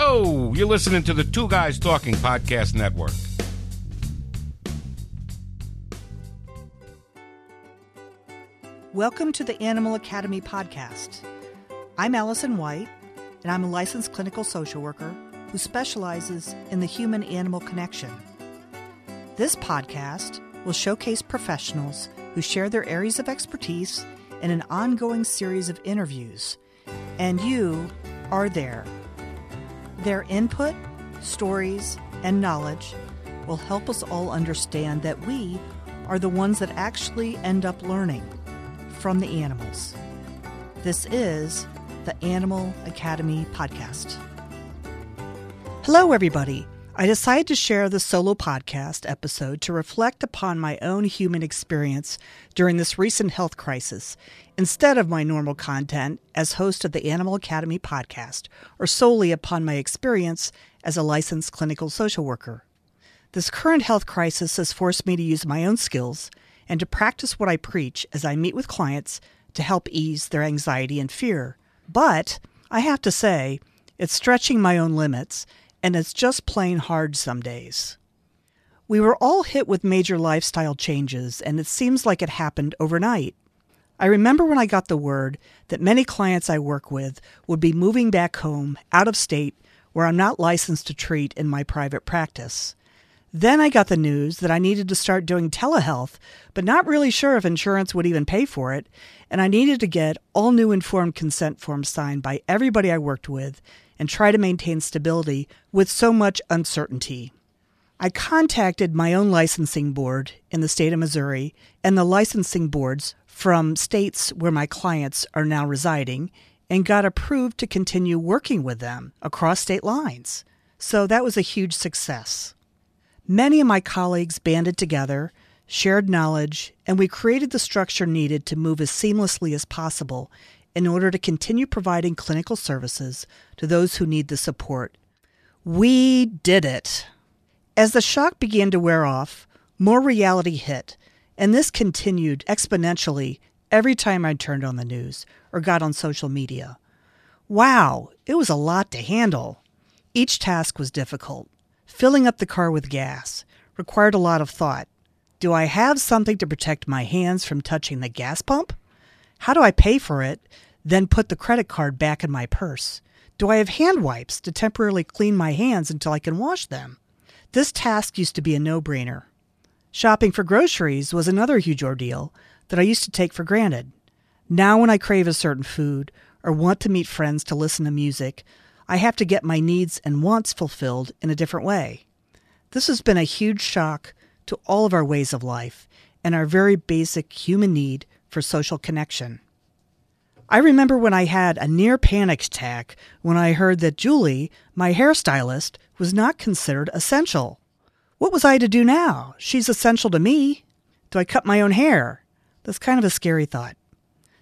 Oh, you're listening to the Two Guys Talking Podcast Network. Welcome to the Animal Academy podcast. I'm Allison White, and I'm a licensed clinical social worker who specializes in the human animal connection. This podcast will showcase professionals who share their areas of expertise in an ongoing series of interviews, and you are there. Their input, stories, and knowledge will help us all understand that we are the ones that actually end up learning from the animals. This is the Animal Academy Podcast. Hello, everybody. I decided to share the solo podcast episode to reflect upon my own human experience during this recent health crisis instead of my normal content as host of the Animal Academy podcast or solely upon my experience as a licensed clinical social worker. This current health crisis has forced me to use my own skills and to practice what I preach as I meet with clients to help ease their anxiety and fear. But I have to say, it's stretching my own limits, and it's just plain hard some days. We were all hit with major lifestyle changes, and it seems like it happened overnight. I remember when I got the word that many clients I work with would be moving back home, out of state, where I'm not licensed to treat in my private practice. Then I got the news that I needed to start doing telehealth, but not really sure if insurance would even pay for it, and I needed to get all new informed consent forms signed by everybody I worked with and try to maintain stability with so much uncertainty. I contacted my own licensing board in the state of Missouri and the licensing boards from states where my clients are now residing and got approved to continue working with them across state lines. So that was a huge success. Many of my colleagues banded together, shared knowledge, and we created the structure needed to move as seamlessly as possible in order to continue providing clinical services to those who need the support. We did it. As the shock began to wear off, more reality hit, and this continued exponentially every time I turned on the news or got on social media. Wow, it was a lot to handle. Each task was difficult. Filling up the car with gas required a lot of thought. Do I have something to protect my hands from touching the gas pump? How do I pay for it, then put the credit card back in my purse? Do I have hand wipes to temporarily clean my hands until I can wash them? This task used to be a no brainer. Shopping for groceries was another huge ordeal that I used to take for granted. Now, when I crave a certain food or want to meet friends to listen to music, I have to get my needs and wants fulfilled in a different way. This has been a huge shock to all of our ways of life and our very basic human need for social connection. I remember when I had a near panic attack when I heard that Julie, my hairstylist, was not considered essential. What was I to do now? She's essential to me. Do I cut my own hair? That's kind of a scary thought.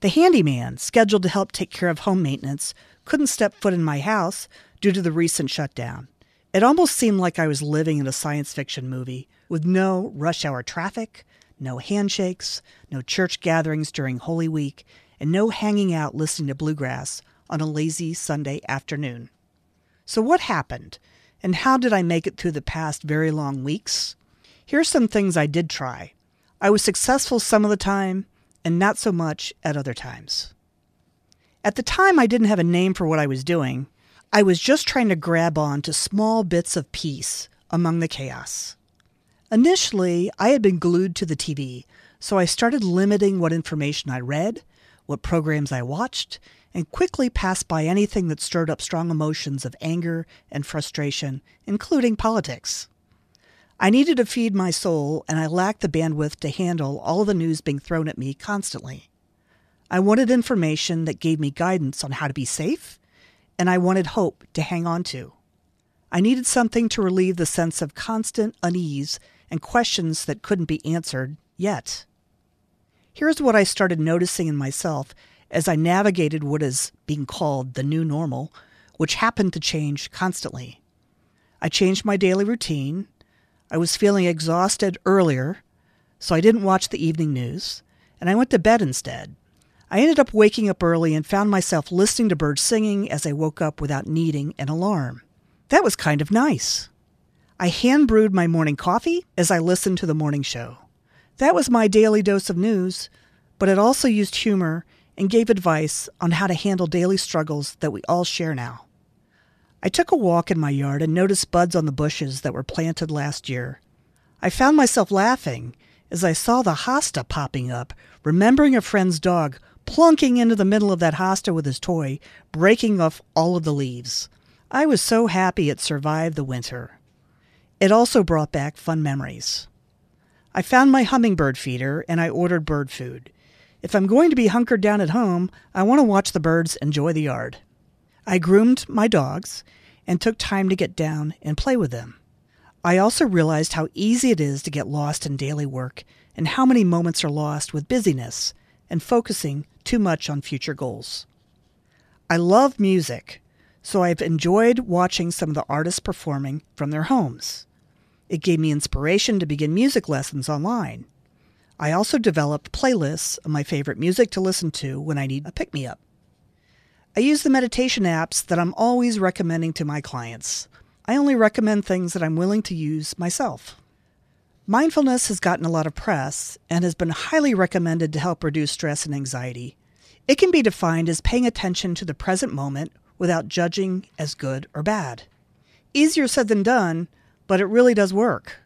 The handyman, scheduled to help take care of home maintenance, couldn't step foot in my house due to the recent shutdown. It almost seemed like I was living in a science fiction movie with no rush hour traffic, no handshakes, no church gatherings during Holy Week, and no hanging out listening to bluegrass on a lazy Sunday afternoon. So, what happened, and how did I make it through the past very long weeks? Here's some things I did try. I was successful some of the time, and not so much at other times. At the time, I didn't have a name for what I was doing. I was just trying to grab on to small bits of peace among the chaos. Initially, I had been glued to the TV, so I started limiting what information I read, what programs I watched, and quickly passed by anything that stirred up strong emotions of anger and frustration, including politics. I needed to feed my soul, and I lacked the bandwidth to handle all the news being thrown at me constantly. I wanted information that gave me guidance on how to be safe, and I wanted hope to hang on to. I needed something to relieve the sense of constant unease and questions that couldn't be answered yet. Here's what I started noticing in myself as I navigated what is being called the new normal, which happened to change constantly. I changed my daily routine. I was feeling exhausted earlier, so I didn't watch the evening news, and I went to bed instead. I ended up waking up early and found myself listening to birds singing as I woke up without needing an alarm. That was kind of nice. I hand brewed my morning coffee as I listened to the morning show. That was my daily dose of news, but it also used humor and gave advice on how to handle daily struggles that we all share now. I took a walk in my yard and noticed buds on the bushes that were planted last year. I found myself laughing as I saw the hosta popping up, remembering a friend's dog plunking into the middle of that hosta with his toy, breaking off all of the leaves. I was so happy it survived the winter. It also brought back fun memories. I found my hummingbird feeder and I ordered bird food. If I'm going to be hunkered down at home, I want to watch the birds enjoy the yard. I groomed my dogs and took time to get down and play with them. I also realized how easy it is to get lost in daily work and how many moments are lost with busyness and focusing too much on future goals. I love music, so I've enjoyed watching some of the artists performing from their homes. It gave me inspiration to begin music lessons online. I also developed playlists of my favorite music to listen to when I need a pick me up. I use the meditation apps that I'm always recommending to my clients. I only recommend things that I'm willing to use myself. Mindfulness has gotten a lot of press and has been highly recommended to help reduce stress and anxiety. It can be defined as paying attention to the present moment without judging as good or bad. Easier said than done, but it really does work.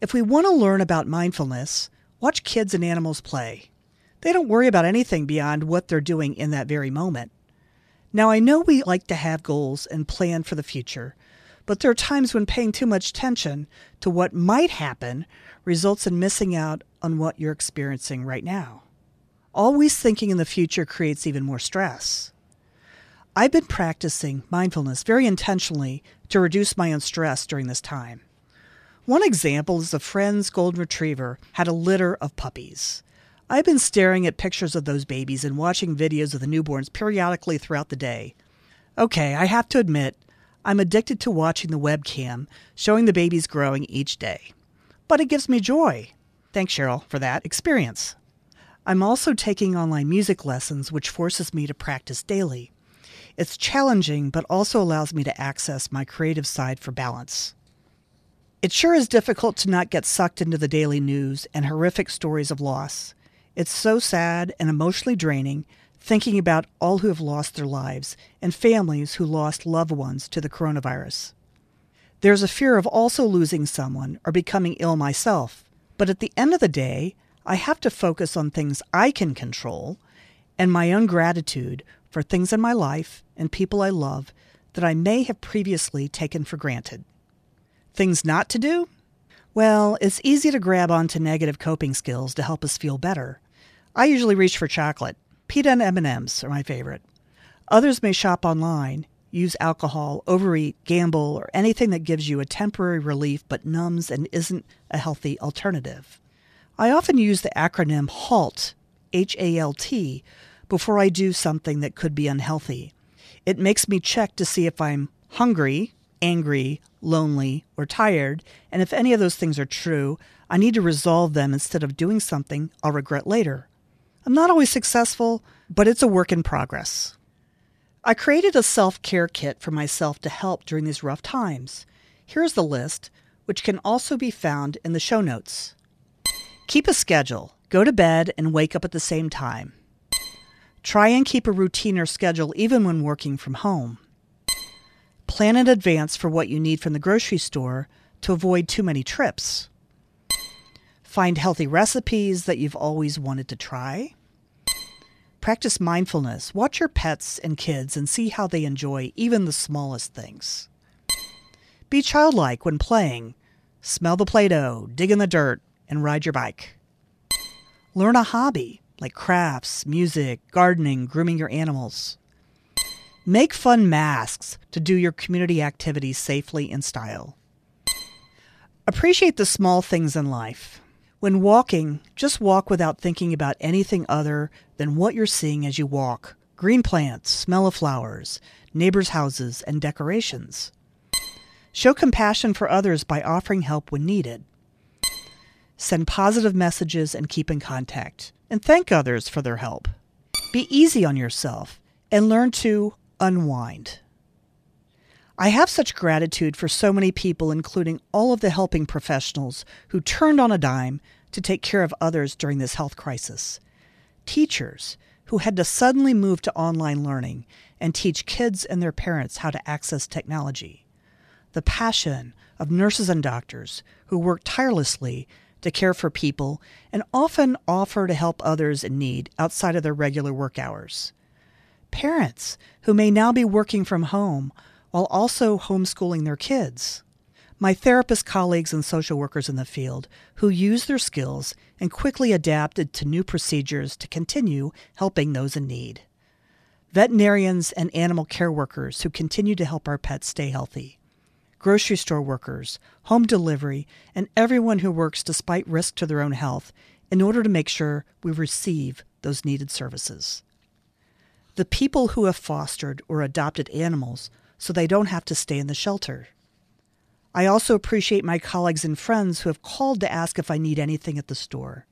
If we want to learn about mindfulness, watch kids and animals play. They don't worry about anything beyond what they're doing in that very moment. Now, I know we like to have goals and plan for the future, but there are times when paying too much attention to what might happen results in missing out on what you're experiencing right now. Always thinking in the future creates even more stress. I've been practicing mindfulness very intentionally to reduce my own stress during this time. One example is a friend's golden retriever had a litter of puppies. I've been staring at pictures of those babies and watching videos of the newborns periodically throughout the day. Okay, I have to admit, I'm addicted to watching the webcam showing the babies growing each day. But it gives me joy. Thanks, Cheryl, for that experience. I'm also taking online music lessons, which forces me to practice daily. It's challenging, but also allows me to access my creative side for balance. It sure is difficult to not get sucked into the daily news and horrific stories of loss. It's so sad and emotionally draining thinking about all who have lost their lives and families who lost loved ones to the coronavirus. There's a fear of also losing someone or becoming ill myself, but at the end of the day, I have to focus on things I can control and my own gratitude for things in my life and people I love that I may have previously taken for granted. Things not to do? Well, it's easy to grab onto negative coping skills to help us feel better. I usually reach for chocolate. Pita and M&Ms are my favorite. Others may shop online, use alcohol, overeat, gamble, or anything that gives you a temporary relief but numbs and isn't a healthy alternative. I often use the acronym HALT, H A L T, before I do something that could be unhealthy. It makes me check to see if I'm hungry, angry, lonely, or tired, and if any of those things are true, I need to resolve them instead of doing something I'll regret later. I'm not always successful, but it's a work in progress. I created a self care kit for myself to help during these rough times. Here's the list, which can also be found in the show notes. Keep a schedule. Go to bed and wake up at the same time. Try and keep a routine or schedule even when working from home. Plan in advance for what you need from the grocery store to avoid too many trips. Find healthy recipes that you've always wanted to try. Practice mindfulness. Watch your pets and kids and see how they enjoy even the smallest things. Be childlike when playing. Smell the Play Doh, dig in the dirt, and ride your bike. Learn a hobby like crafts, music, gardening, grooming your animals. Make fun masks to do your community activities safely in style. Appreciate the small things in life. When walking, just walk without thinking about anything other than what you're seeing as you walk green plants, smell of flowers, neighbors' houses, and decorations. Show compassion for others by offering help when needed. Send positive messages and keep in contact and thank others for their help. Be easy on yourself and learn to unwind. I have such gratitude for so many people, including all of the helping professionals who turned on a dime to take care of others during this health crisis. Teachers who had to suddenly move to online learning and teach kids and their parents how to access technology. The passion of nurses and doctors who work tirelessly to care for people and often offer to help others in need outside of their regular work hours. Parents who may now be working from home while also homeschooling their kids. My therapist colleagues and social workers in the field who used their skills and quickly adapted to new procedures to continue helping those in need. Veterinarians and animal care workers who continue to help our pets stay healthy. Grocery store workers, home delivery, and everyone who works despite risk to their own health in order to make sure we receive those needed services. The people who have fostered or adopted animals so they don't have to stay in the shelter. I also appreciate my colleagues and friends who have called to ask if I need anything at the store.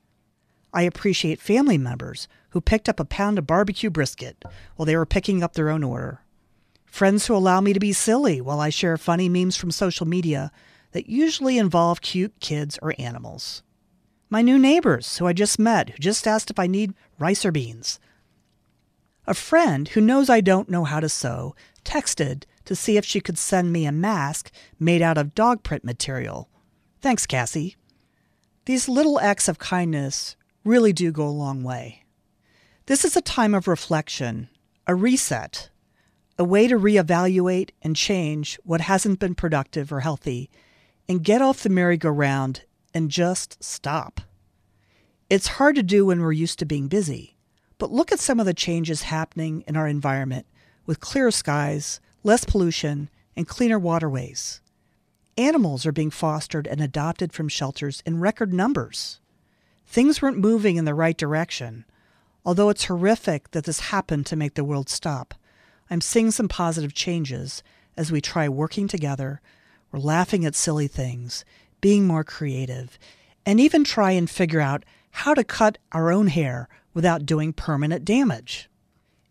I appreciate family members who picked up a pound of barbecue brisket while they were picking up their own order. Friends who allow me to be silly while I share funny memes from social media that usually involve cute kids or animals. My new neighbors who I just met who just asked if I need rice or beans. A friend who knows I don't know how to sew texted to see if she could send me a mask made out of dog print material. Thanks, Cassie. These little acts of kindness really do go a long way. This is a time of reflection, a reset, a way to reevaluate and change what hasn't been productive or healthy, and get off the merry-go-round and just stop. It's hard to do when we're used to being busy, but look at some of the changes happening in our environment with clearer skies, less pollution, and cleaner waterways. Animals are being fostered and adopted from shelters in record numbers. Things weren't moving in the right direction. Although it's horrific that this happened to make the world stop, I'm seeing some positive changes as we try working together, we're laughing at silly things, being more creative, and even try and figure out how to cut our own hair without doing permanent damage.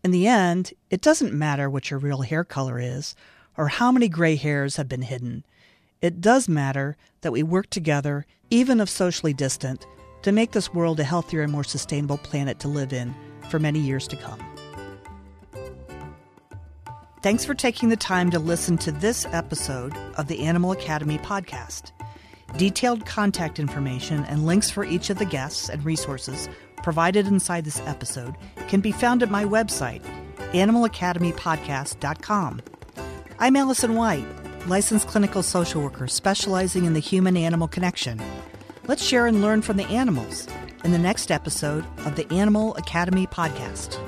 In the end, it doesn't matter what your real hair color is or how many gray hairs have been hidden. It does matter that we work together, even if socially distant, to make this world a healthier and more sustainable planet to live in for many years to come. Thanks for taking the time to listen to this episode of the Animal Academy podcast. Detailed contact information and links for each of the guests and resources provided inside this episode can be found at my website, animalacademypodcast.com. I'm Allison White, licensed clinical social worker specializing in the human animal connection. Let's share and learn from the animals in the next episode of the Animal Academy podcast.